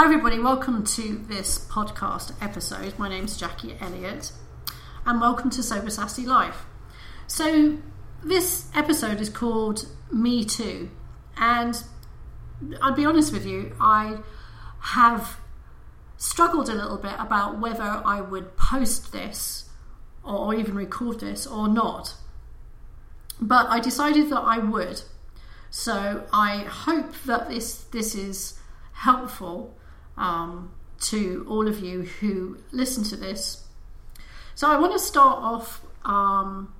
Hi, everybody, welcome to this podcast episode. My name's Jackie Elliott, and welcome to Sober Sassy Life. So, this episode is called Me Too, and I'll be honest with you, I have struggled a little bit about whether I would post this or even record this or not. But I decided that I would. So I hope that this this is helpful um, to all of you who listen to this. So I want to start off um,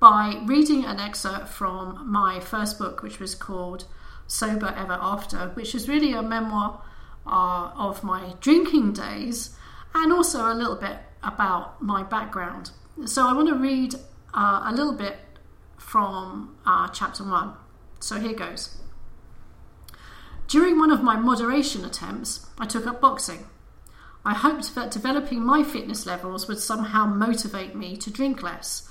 by reading an excerpt from my first book, which was called Sober Ever After, which is really a memoir uh, of my drinking days and also a little bit about my background. So I want to read uh, a little bit from uh, chapter one. So here goes. During one of my moderation attempts, I took up boxing. I hoped that developing my fitness levels would somehow motivate me to drink less,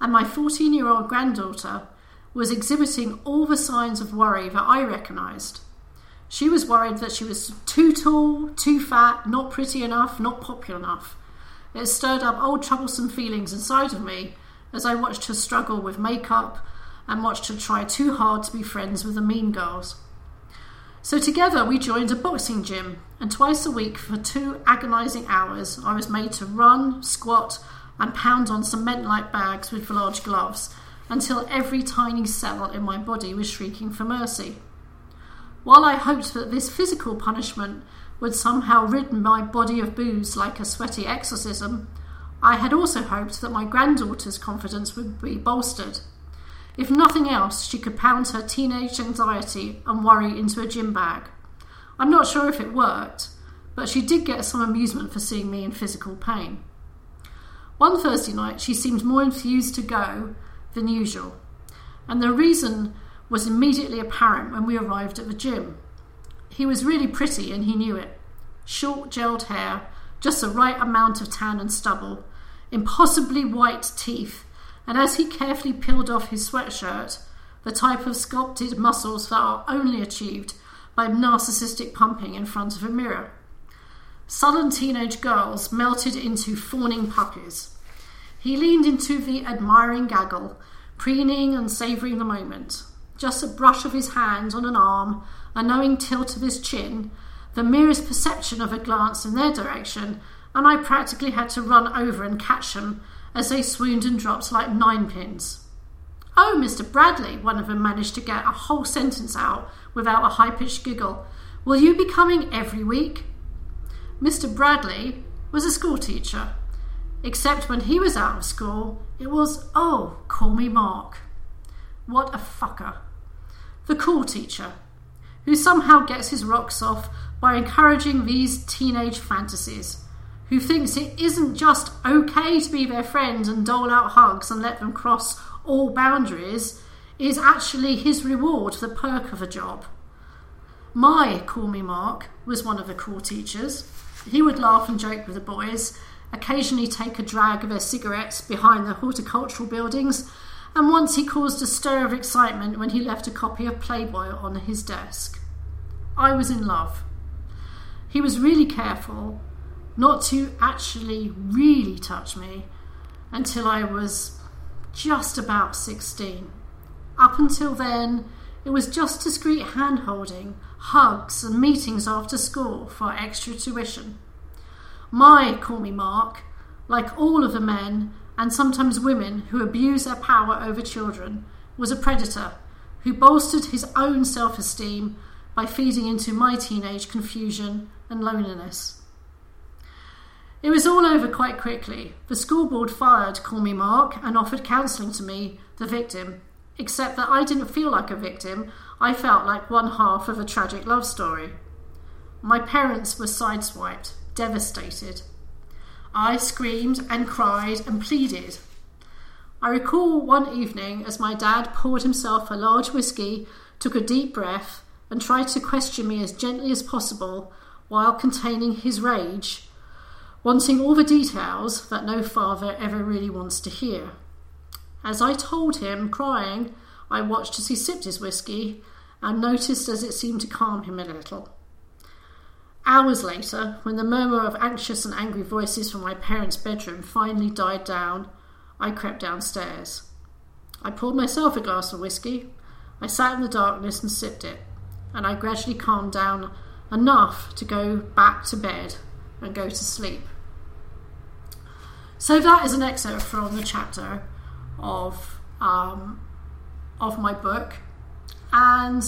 and my 14 year old granddaughter was exhibiting all the signs of worry that I recognised. She was worried that she was too tall, too fat, not pretty enough, not popular enough. It stirred up old troublesome feelings inside of me as I watched her struggle with makeup and watched her try too hard to be friends with the mean girls. So together we joined a boxing gym, and twice a week for two agonising hours I was made to run, squat, and pound on cement like bags with large gloves until every tiny cell in my body was shrieking for mercy. While I hoped that this physical punishment would somehow rid my body of booze like a sweaty exorcism, I had also hoped that my granddaughter's confidence would be bolstered. If nothing else, she could pound her teenage anxiety and worry into a gym bag. I'm not sure if it worked, but she did get some amusement for seeing me in physical pain. One Thursday night, she seemed more enthused to go than usual, and the reason was immediately apparent when we arrived at the gym. He was really pretty and he knew it. Short, gelled hair, just the right amount of tan and stubble, impossibly white teeth, and as he carefully peeled off his sweatshirt, the type of sculpted muscles that are only achieved by narcissistic pumping in front of a mirror. Sullen teenage girls melted into fawning puppies. He leaned into the admiring gaggle, preening and savouring the moment. Just a brush of his hand on an arm, a knowing tilt of his chin, the merest perception of a glance in their direction, and I practically had to run over and catch them as they swooned and dropped like ninepins. Oh, Mr. Bradley, one of them managed to get a whole sentence out without a high pitched giggle. Will you be coming every week? Mr. Bradley was a school teacher, except when he was out of school, it was, oh, call me Mark. What a fucker. The cool teacher, who somehow gets his rocks off by encouraging these teenage fantasies who thinks it isn't just okay to be their friend and dole out hugs and let them cross all boundaries, is actually his reward, the perk of a job. My Call Me Mark was one of the cool teachers. He would laugh and joke with the boys, occasionally take a drag of their cigarettes behind the horticultural buildings, and once he caused a stir of excitement when he left a copy of Playboy on his desk. I was in love. He was really careful not to actually really touch me until I was just about 16. Up until then, it was just discreet hand holding, hugs, and meetings after school for extra tuition. My Call Me Mark, like all of the men and sometimes women who abuse their power over children, was a predator who bolstered his own self esteem by feeding into my teenage confusion and loneliness. It was all over quite quickly. The school board fired Call Me Mark and offered counselling to me, the victim, except that I didn't feel like a victim, I felt like one half of a tragic love story. My parents were sideswiped, devastated. I screamed and cried and pleaded. I recall one evening as my dad poured himself a large whisky, took a deep breath, and tried to question me as gently as possible while containing his rage, wanting all the details that no father ever really wants to hear. As I told him, crying, I watched as he sipped his whisky and noticed as it seemed to calm him a little. Hours later, when the murmur of anxious and angry voices from my parents' bedroom finally died down, I crept downstairs. I poured myself a glass of whisky. I sat in the darkness and sipped it, and I gradually calmed down enough to go back to bed and go to sleep. So that is an excerpt from the chapter of um, of my book, and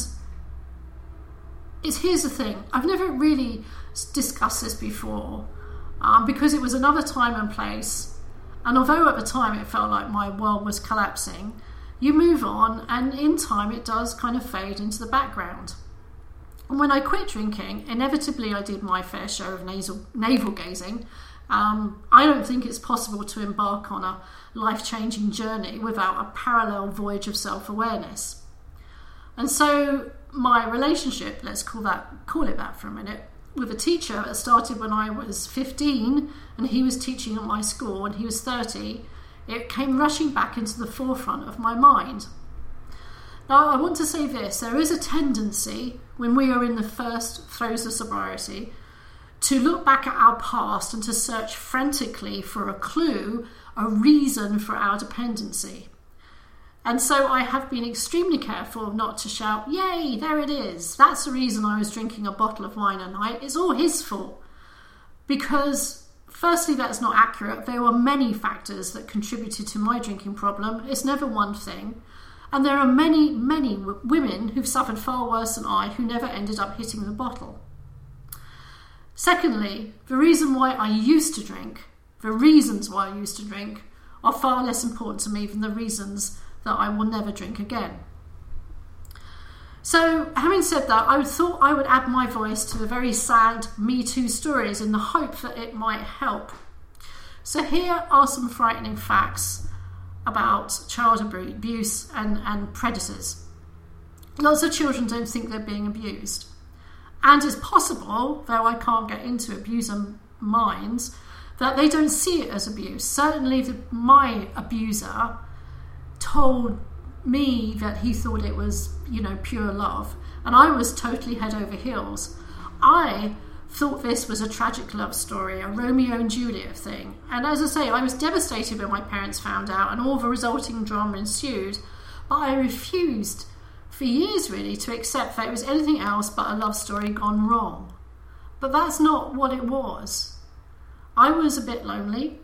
it's here's the thing: I've never really discussed this before um, because it was another time and place and although at the time it felt like my world was collapsing, you move on, and in time it does kind of fade into the background. And when I quit drinking, inevitably I did my fair share of nasal, navel gazing. Um, I don't think it's possible to embark on a life changing journey without a parallel voyage of self awareness. And so my relationship, let's call that call it that for a minute, with a teacher that started when I was 15 and he was teaching at my school when he was 30, it came rushing back into the forefront of my mind. Now, I want to say this there is a tendency when we are in the first throes of sobriety to look back at our past and to search frantically for a clue, a reason for our dependency. And so I have been extremely careful not to shout, Yay, there it is. That's the reason I was drinking a bottle of wine a night. It's all his fault. Because, firstly, that's not accurate. There were many factors that contributed to my drinking problem. It's never one thing. And there are many, many w- women who've suffered far worse than I who never ended up hitting the bottle. Secondly, the reason why I used to drink, the reasons why I used to drink, are far less important to me than the reasons that I will never drink again. So, having said that, I thought I would add my voice to the very sad Me Too stories in the hope that it might help. So, here are some frightening facts about child abuse and, and predators. Lots of children don't think they're being abused. And it's possible, though I can't get into abuser minds, that they don't see it as abuse. Certainly, the, my abuser told me that he thought it was, you know, pure love. And I was totally head over heels. I thought this was a tragic love story, a Romeo and Juliet thing. And as I say, I was devastated when my parents found out and all the resulting drama ensued. But I refused for years really to accept that it was anything else but a love story gone wrong. But that's not what it was. I was a bit lonely,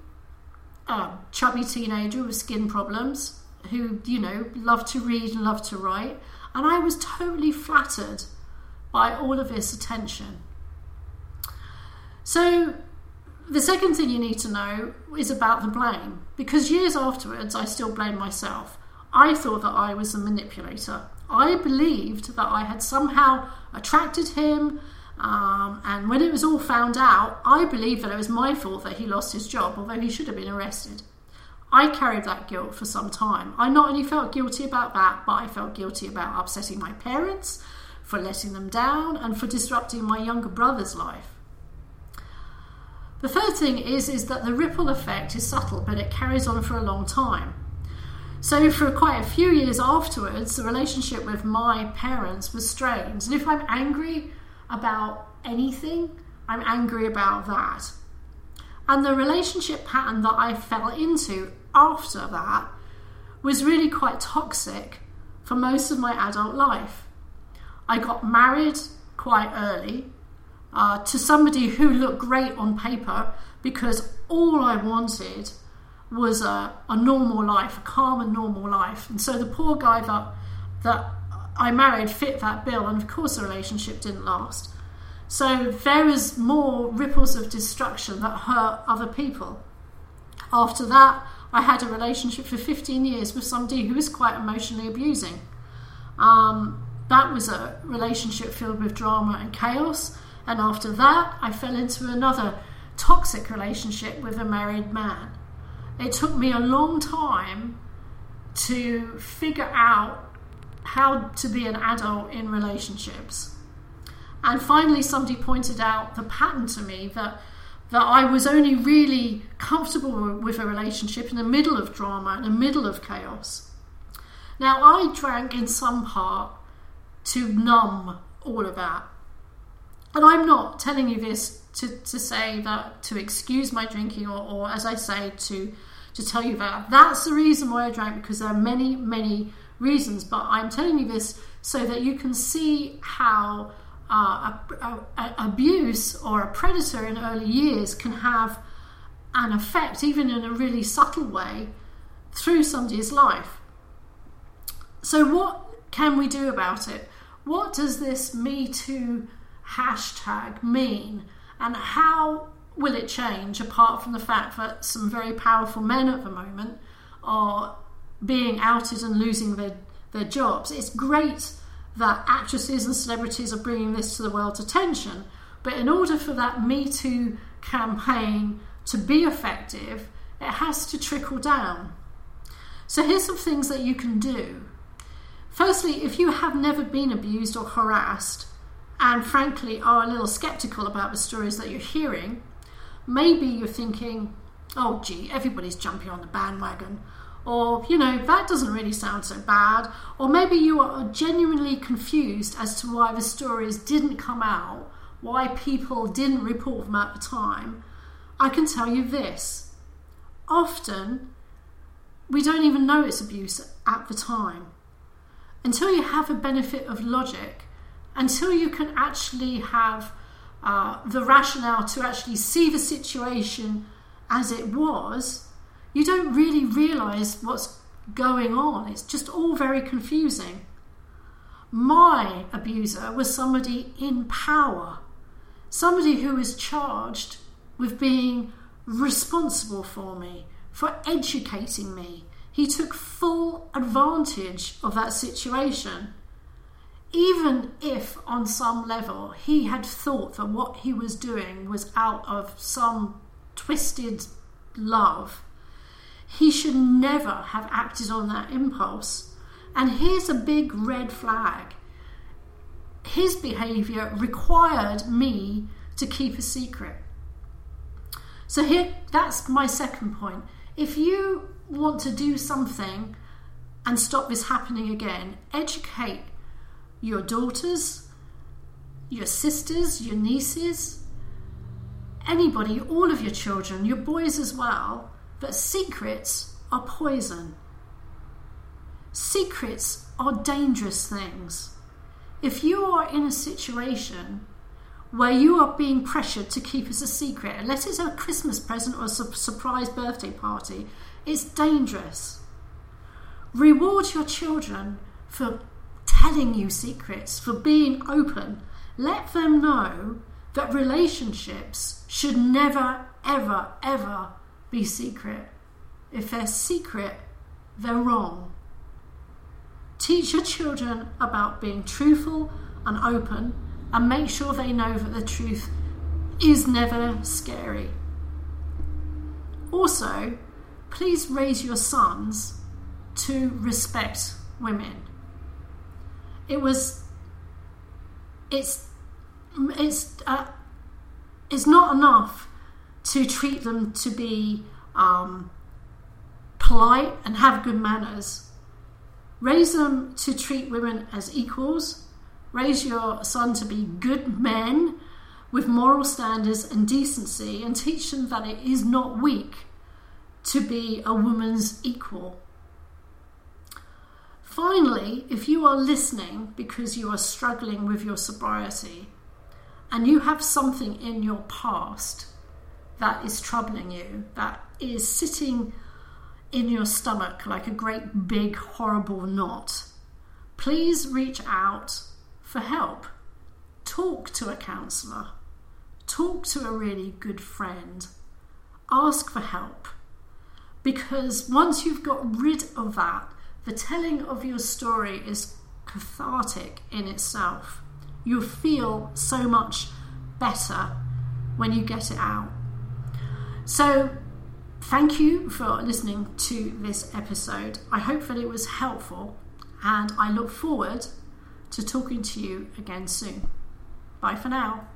a chubby teenager with skin problems, who, you know, loved to read and loved to write. And I was totally flattered by all of this attention. So, the second thing you need to know is about the blame, because years afterwards I still blame myself. I thought that I was a manipulator. I believed that I had somehow attracted him, um, and when it was all found out, I believed that it was my fault that he lost his job, although he should have been arrested. I carried that guilt for some time. I not only felt guilty about that, but I felt guilty about upsetting my parents, for letting them down, and for disrupting my younger brother's life. The third thing is, is that the ripple effect is subtle, but it carries on for a long time. So, for quite a few years afterwards, the relationship with my parents was strained. And if I'm angry about anything, I'm angry about that. And the relationship pattern that I fell into after that was really quite toxic for most of my adult life. I got married quite early uh, to somebody who looked great on paper because all I wanted was a, a normal life, a calm and normal life. And so the poor guy that that I married fit that bill, and of course the relationship didn't last. So there was more ripples of destruction that hurt other people. After that, I had a relationship for 15 years with somebody who was quite emotionally abusing. Um, that was a relationship filled with drama and chaos. And after that, I fell into another toxic relationship with a married man. It took me a long time to figure out how to be an adult in relationships. And finally, somebody pointed out the pattern to me that that I was only really comfortable with a relationship in the middle of drama, in the middle of chaos. Now, I drank in some part to numb all of that. And I'm not telling you this to, to say that to excuse my drinking or, or as I say, to, to tell you that that's the reason why I drank because there are many, many reasons. But I'm telling you this so that you can see how uh, a, a, abuse or a predator in early years can have an effect, even in a really subtle way, through somebody's life. So, what can we do about it? What does this Me Too hashtag mean? And how will it change apart from the fact that some very powerful men at the moment are being outed and losing their, their jobs? It's great that actresses and celebrities are bringing this to the world's attention, but in order for that Me Too campaign to be effective, it has to trickle down. So here's some things that you can do. Firstly, if you have never been abused or harassed, and frankly are a little skeptical about the stories that you're hearing, maybe you're thinking, oh gee, everybody's jumping on the bandwagon. Or, you know, that doesn't really sound so bad. Or maybe you are genuinely confused as to why the stories didn't come out, why people didn't report them at the time. I can tell you this often we don't even know it's abuse at the time. Until you have a benefit of logic, until you can actually have uh, the rationale to actually see the situation as it was, you don't really realize what's going on. It's just all very confusing. My abuser was somebody in power, somebody who was charged with being responsible for me, for educating me. He took full advantage of that situation even if on some level he had thought that what he was doing was out of some twisted love, he should never have acted on that impulse. And here's a big red flag his behavior required me to keep a secret. So here that's my second point. If you want to do something and stop this happening again, educate your daughters, your sisters, your nieces, anybody, all of your children, your boys as well, that secrets are poison. Secrets are dangerous things. If you are in a situation where you are being pressured to keep us a secret, unless it's a Christmas present or a surprise birthday party, it's dangerous. Reward your children for telling you secrets, for being open. Let them know that relationships should never, ever, ever be secret. If they're secret, they're wrong. Teach your children about being truthful and open and make sure they know that the truth is never scary. Also, please raise your sons to respect women it was it's it's uh, it's not enough to treat them to be um, polite and have good manners. Raise them to treat women as equals. Raise your son to be good men with moral standards and decency, and teach them that it is not weak to be a woman's equal. Finally, if you are listening because you are struggling with your sobriety and you have something in your past that is troubling you, that is sitting in your stomach like a great big horrible knot, please reach out for help. Talk to a counsellor. Talk to a really good friend. Ask for help. Because once you've got rid of that, the telling of your story is cathartic in itself. You feel so much better when you get it out. So, thank you for listening to this episode. I hope that it was helpful, and I look forward to talking to you again soon. Bye for now.